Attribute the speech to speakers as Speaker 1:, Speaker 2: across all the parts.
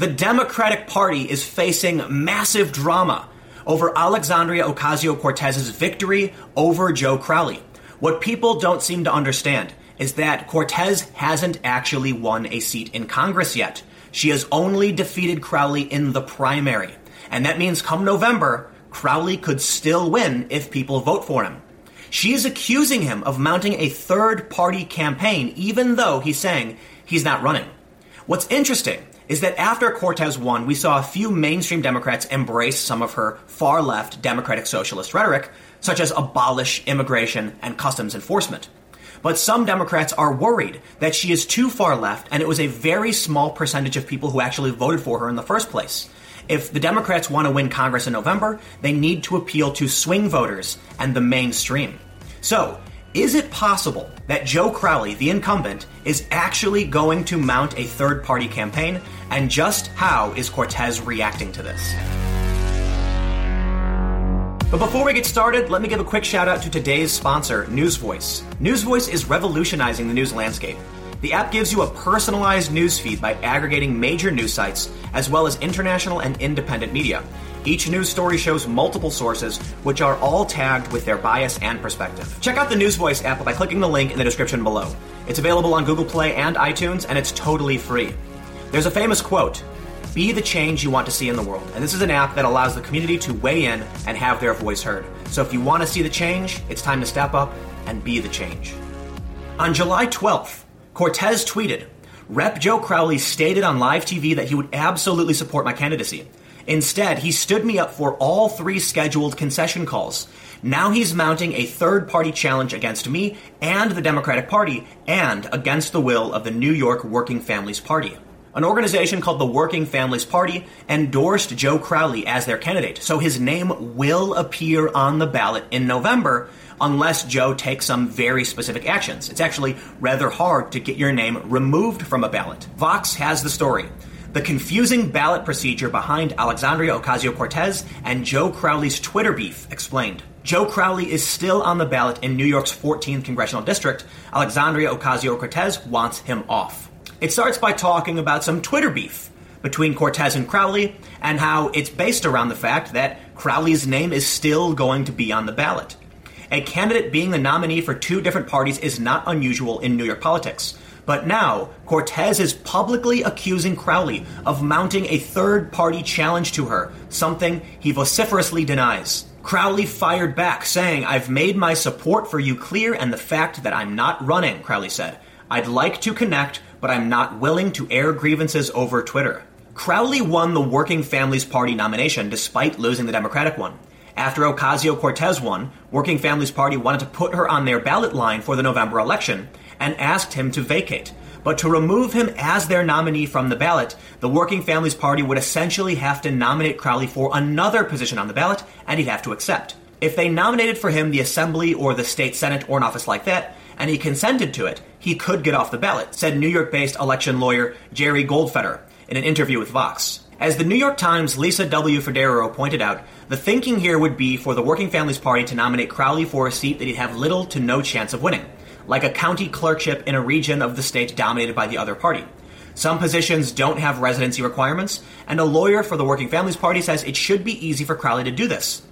Speaker 1: The Democratic Party is facing massive drama over Alexandria Ocasio Cortez's victory over Joe Crowley. What people don't seem to understand is that Cortez hasn't actually won a seat in Congress yet. She has only defeated Crowley in the primary. And that means come November, Crowley could still win if people vote for him. She is accusing him of mounting a third party campaign, even though he's saying he's not running. What's interesting is that after Cortez won, we saw a few mainstream Democrats embrace some of her far left democratic socialist rhetoric, such as abolish immigration and customs enforcement. But some Democrats are worried that she is too far left, and it was a very small percentage of people who actually voted for her in the first place. If the Democrats want to win Congress in November, they need to appeal to swing voters and the mainstream. So, is it possible that Joe Crowley, the incumbent, is actually going to mount a third party campaign? And just how is Cortez reacting to this? But before we get started, let me give a quick shout out to today's sponsor, Newsvoice. Newsvoice is revolutionizing the news landscape. The app gives you a personalized news feed by aggregating major news sites, as well as international and independent media. Each news story shows multiple sources, which are all tagged with their bias and perspective. Check out the Newsvoice app by clicking the link in the description below. It's available on Google Play and iTunes, and it's totally free. There's a famous quote Be the change you want to see in the world. And this is an app that allows the community to weigh in and have their voice heard. So if you want to see the change, it's time to step up and be the change. On July 12th, Cortez tweeted Rep. Joe Crowley stated on live TV that he would absolutely support my candidacy. Instead, he stood me up for all three scheduled concession calls. Now he's mounting a third party challenge against me and the Democratic Party, and against the will of the New York Working Families Party. An organization called the Working Families Party endorsed Joe Crowley as their candidate, so his name will appear on the ballot in November unless Joe takes some very specific actions. It's actually rather hard to get your name removed from a ballot. Vox has the story the confusing ballot procedure behind Alexandria Ocasio Cortez and Joe Crowley's Twitter beef explained. Joe Crowley is still on the ballot in New York's 14th congressional district. Alexandria Ocasio Cortez wants him off. It starts by talking about some Twitter beef between Cortez and Crowley and how it's based around the fact that Crowley's name is still going to be on the ballot. A candidate being the nominee for two different parties is not unusual in New York politics. But now, Cortez is publicly accusing Crowley of mounting a third party challenge to her, something he vociferously denies. Crowley fired back, saying, I've made my support for you clear and the fact that I'm not running, Crowley said. I'd like to connect, but I'm not willing to air grievances over Twitter. Crowley won the Working Families Party nomination despite losing the Democratic one. After Ocasio Cortez won, Working Families Party wanted to put her on their ballot line for the November election, and asked him to vacate. But to remove him as their nominee from the ballot, the Working Families Party would essentially have to nominate Crowley for another position on the ballot, and he'd have to accept. If they nominated for him the Assembly or the State Senate or an office like that, and he consented to it, he could get off the ballot, said New York based election lawyer Jerry Goldfeder in an interview with Vox. As the New York Times' Lisa W. Foderaro pointed out, the thinking here would be for the Working Families Party to nominate Crowley for a seat that he'd have little to no chance of winning like a county clerkship in a region of the state dominated by the other party. Some positions don't have residency requirements, and a lawyer for the Working Families Party says it should be easy for Crowley to do this.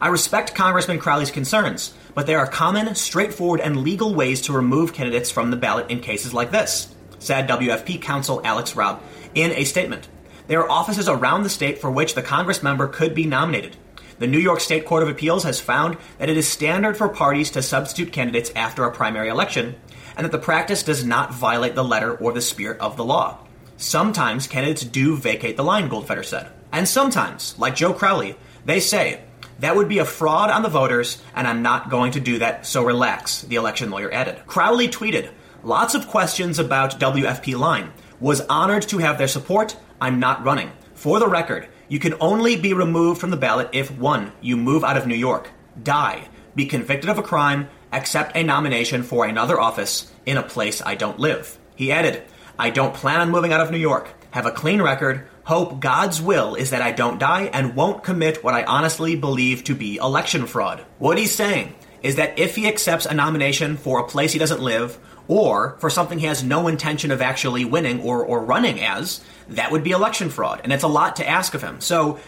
Speaker 1: I respect Congressman Crowley's concerns, but there are common, straightforward, and legal ways to remove candidates from the ballot in cases like this, said WFP counsel Alex Raub in a statement. There are offices around the state for which the Congress member could be nominated. The New York State Court of Appeals has found that it is standard for parties to substitute candidates after a primary election, and that the practice does not violate the letter or the spirit of the law. Sometimes candidates do vacate the line, Goldfeder said. And sometimes, like Joe Crowley, they say, that would be a fraud on the voters, and I'm not going to do that, so relax, the election lawyer added. Crowley tweeted, Lots of questions about WFP line. Was honored to have their support. I'm not running. For the record, you can only be removed from the ballot if 1. You move out of New York, die, be convicted of a crime, accept a nomination for another office in a place I don't live. He added, I don't plan on moving out of New York, have a clean record, hope God's will is that I don't die, and won't commit what I honestly believe to be election fraud. What he's saying is that if he accepts a nomination for a place he doesn't live, Or for something he has no intention of actually winning or, or running as, that would be election fraud. And it's a lot to ask of him. So,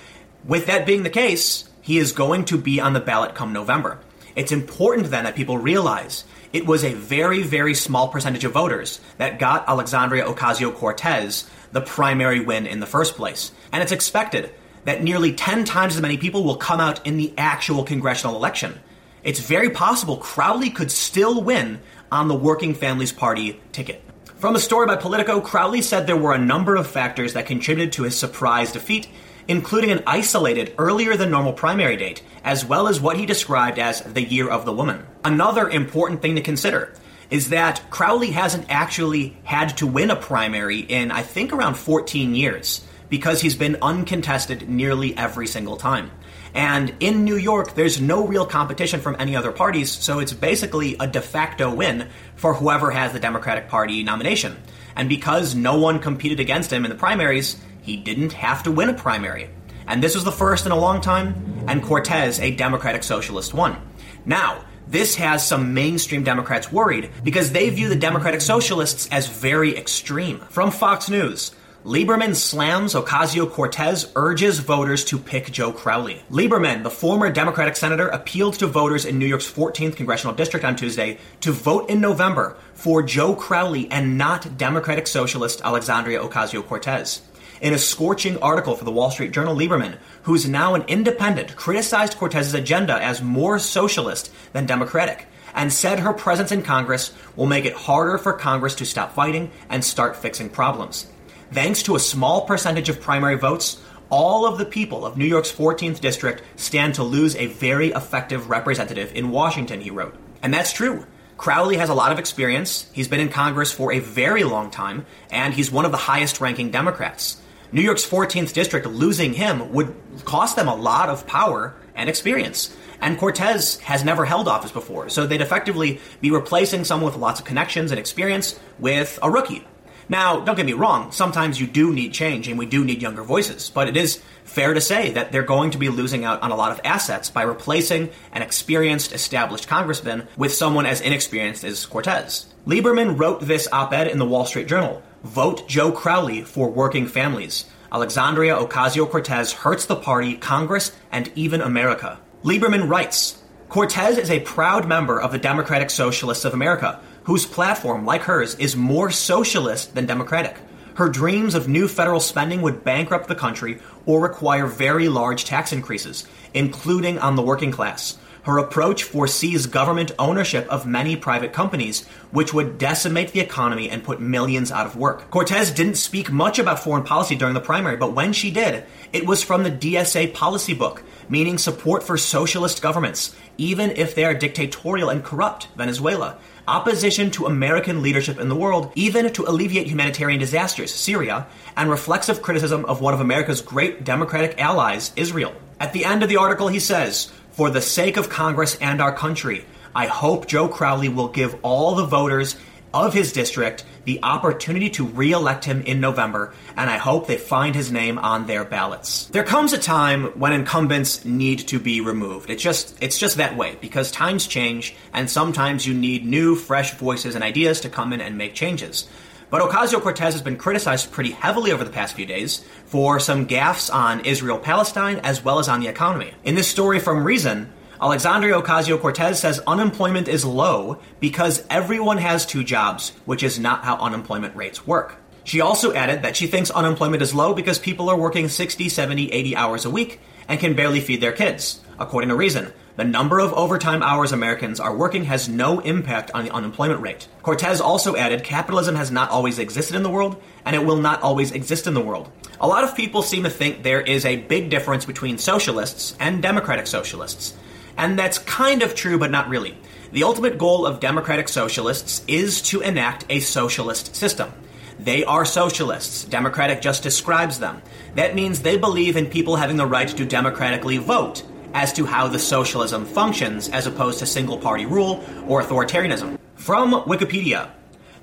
Speaker 1: with that being the case, he is going to be on the ballot come November. It's important then that people realize it was a very, very small percentage of voters that got Alexandria Ocasio Cortez the primary win in the first place. And it's expected that nearly 10 times as many people will come out in the actual congressional election. It's very possible Crowley could still win on the Working Families Party ticket. From a story by Politico, Crowley said there were a number of factors that contributed to his surprise defeat, including an isolated, earlier than normal primary date, as well as what he described as the year of the woman. Another important thing to consider is that Crowley hasn't actually had to win a primary in, I think, around 14 years because he's been uncontested nearly every single time. And in New York, there's no real competition from any other parties, so it's basically a de facto win for whoever has the Democratic Party nomination. And because no one competed against him in the primaries, he didn't have to win a primary. And this was the first in a long time, and Cortez, a Democratic Socialist, won. Now, this has some mainstream Democrats worried because they view the Democratic Socialists as very extreme. From Fox News, Lieberman slams Ocasio Cortez, urges voters to pick Joe Crowley. Lieberman, the former Democratic senator, appealed to voters in New York's 14th congressional district on Tuesday to vote in November for Joe Crowley and not Democratic socialist Alexandria Ocasio Cortez. In a scorching article for the Wall Street Journal, Lieberman, who is now an independent, criticized Cortez's agenda as more socialist than democratic and said her presence in Congress will make it harder for Congress to stop fighting and start fixing problems. Thanks to a small percentage of primary votes, all of the people of New York's 14th district stand to lose a very effective representative in Washington, he wrote. And that's true. Crowley has a lot of experience. He's been in Congress for a very long time, and he's one of the highest ranking Democrats. New York's 14th district, losing him would cost them a lot of power and experience. And Cortez has never held office before, so they'd effectively be replacing someone with lots of connections and experience with a rookie. Now, don't get me wrong, sometimes you do need change and we do need younger voices, but it is fair to say that they're going to be losing out on a lot of assets by replacing an experienced, established congressman with someone as inexperienced as Cortez. Lieberman wrote this op ed in the Wall Street Journal Vote Joe Crowley for working families. Alexandria Ocasio Cortez hurts the party, Congress, and even America. Lieberman writes Cortez is a proud member of the Democratic Socialists of America whose platform, like hers, is more socialist than democratic. Her dreams of new federal spending would bankrupt the country or require very large tax increases, including on the working class. Her approach foresees government ownership of many private companies, which would decimate the economy and put millions out of work. Cortez didn't speak much about foreign policy during the primary, but when she did, it was from the DSA policy book, meaning support for socialist governments, even if they are dictatorial and corrupt, Venezuela opposition to American leadership in the world, even to alleviate humanitarian disasters, Syria, and reflexive criticism of one of America's great democratic allies, Israel. At the end of the article, he says, For the sake of Congress and our country, I hope Joe Crowley will give all the voters of his district the opportunity to re-elect him in November, and I hope they find his name on their ballots. There comes a time when incumbents need to be removed. It's just it's just that way because times change and sometimes you need new fresh voices and ideas to come in and make changes. But Ocasio Cortez has been criticized pretty heavily over the past few days for some gaffes on Israel Palestine as well as on the economy. In this story from Reason, Alexandria Ocasio Cortez says unemployment is low because everyone has two jobs, which is not how unemployment rates work. She also added that she thinks unemployment is low because people are working 60, 70, 80 hours a week and can barely feed their kids. According to Reason, the number of overtime hours Americans are working has no impact on the unemployment rate. Cortez also added capitalism has not always existed in the world, and it will not always exist in the world. A lot of people seem to think there is a big difference between socialists and democratic socialists. And that's kind of true, but not really. The ultimate goal of democratic socialists is to enact a socialist system. They are socialists. Democratic just describes them. That means they believe in people having the right to democratically vote as to how the socialism functions as opposed to single party rule or authoritarianism. From Wikipedia,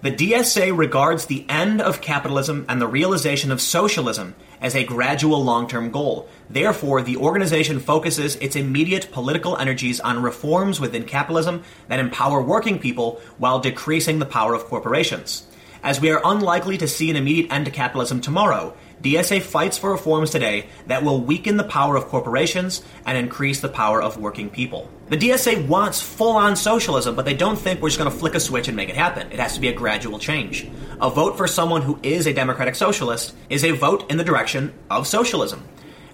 Speaker 1: The DSA regards the end of capitalism and the realization of socialism as a gradual long term goal. Therefore, the organization focuses its immediate political energies on reforms within capitalism that empower working people while decreasing the power of corporations. As we are unlikely to see an immediate end to capitalism tomorrow, DSA fights for reforms today that will weaken the power of corporations and increase the power of working people. The DSA wants full on socialism, but they don't think we're just going to flick a switch and make it happen. It has to be a gradual change. A vote for someone who is a democratic socialist is a vote in the direction of socialism.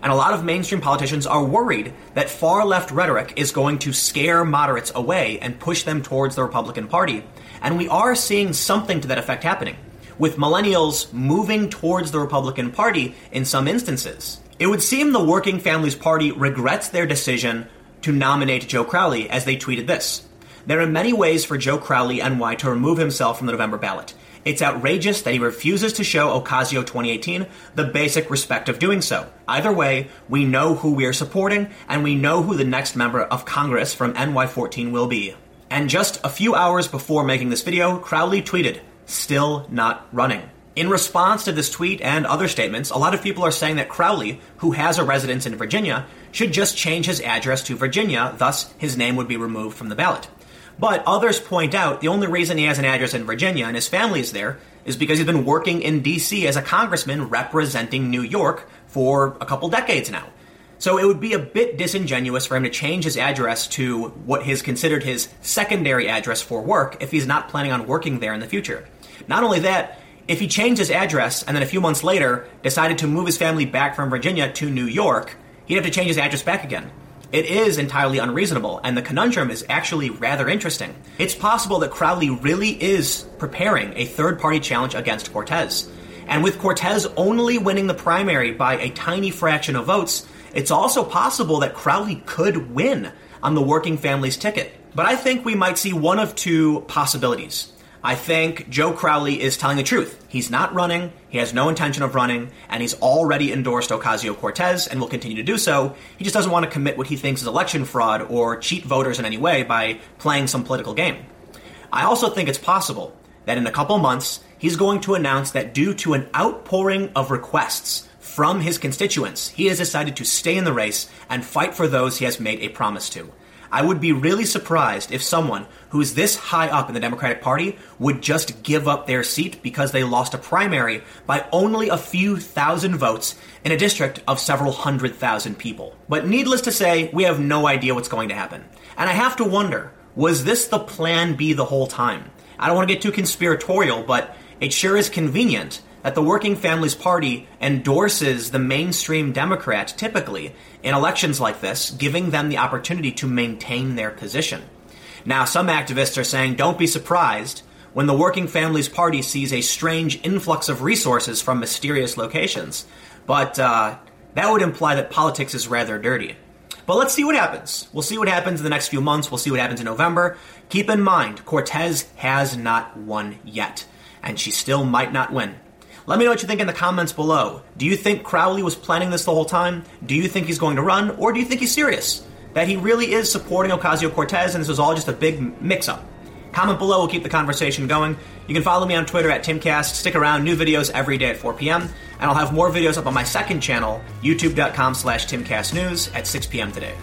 Speaker 1: And a lot of mainstream politicians are worried that far left rhetoric is going to scare moderates away and push them towards the Republican Party. And we are seeing something to that effect happening with millennials moving towards the Republican Party in some instances. It would seem the Working Families Party regrets their decision to nominate Joe Crowley as they tweeted this. There are many ways for Joe Crowley NY to remove himself from the November ballot. It's outrageous that he refuses to show Ocasio 2018 the basic respect of doing so. Either way, we know who we are supporting, and we know who the next member of Congress from NY14 will be. And just a few hours before making this video, Crowley tweeted, still not running. In response to this tweet and other statements, a lot of people are saying that Crowley, who has a residence in Virginia, should just change his address to Virginia, thus, his name would be removed from the ballot. But others point out the only reason he has an address in Virginia and his family is there is because he's been working in D.C. as a congressman representing New York for a couple decades now. So it would be a bit disingenuous for him to change his address to what is considered his secondary address for work if he's not planning on working there in the future. Not only that, if he changed his address and then a few months later decided to move his family back from Virginia to New York, he'd have to change his address back again. It is entirely unreasonable, and the conundrum is actually rather interesting. It's possible that Crowley really is preparing a third party challenge against Cortez. And with Cortez only winning the primary by a tiny fraction of votes, it's also possible that Crowley could win on the working family's ticket. But I think we might see one of two possibilities. I think Joe Crowley is telling the truth. He's not running, he has no intention of running, and he's already endorsed Ocasio Cortez and will continue to do so. He just doesn't want to commit what he thinks is election fraud or cheat voters in any way by playing some political game. I also think it's possible that in a couple months, he's going to announce that due to an outpouring of requests from his constituents, he has decided to stay in the race and fight for those he has made a promise to. I would be really surprised if someone who is this high up in the Democratic Party would just give up their seat because they lost a primary by only a few thousand votes in a district of several hundred thousand people. But needless to say, we have no idea what's going to happen. And I have to wonder was this the plan B the whole time? I don't want to get too conspiratorial, but it sure is convenient that the Working Families Party endorses the mainstream Democrat typically in elections like this, giving them the opportunity to maintain their position. Now, some activists are saying don't be surprised when the Working Families Party sees a strange influx of resources from mysterious locations. But uh, that would imply that politics is rather dirty. But let's see what happens. We'll see what happens in the next few months. We'll see what happens in November. Keep in mind, Cortez has not won yet, and she still might not win. Let me know what you think in the comments below. Do you think Crowley was planning this the whole time? Do you think he's going to run? Or do you think he's serious? That he really is supporting Ocasio Cortez and this was all just a big mix up? Comment below, we'll keep the conversation going. You can follow me on Twitter at Timcast. Stick around, new videos every day at 4 p.m. And I'll have more videos up on my second channel, youtube.com slash timcastnews at 6 p.m. today.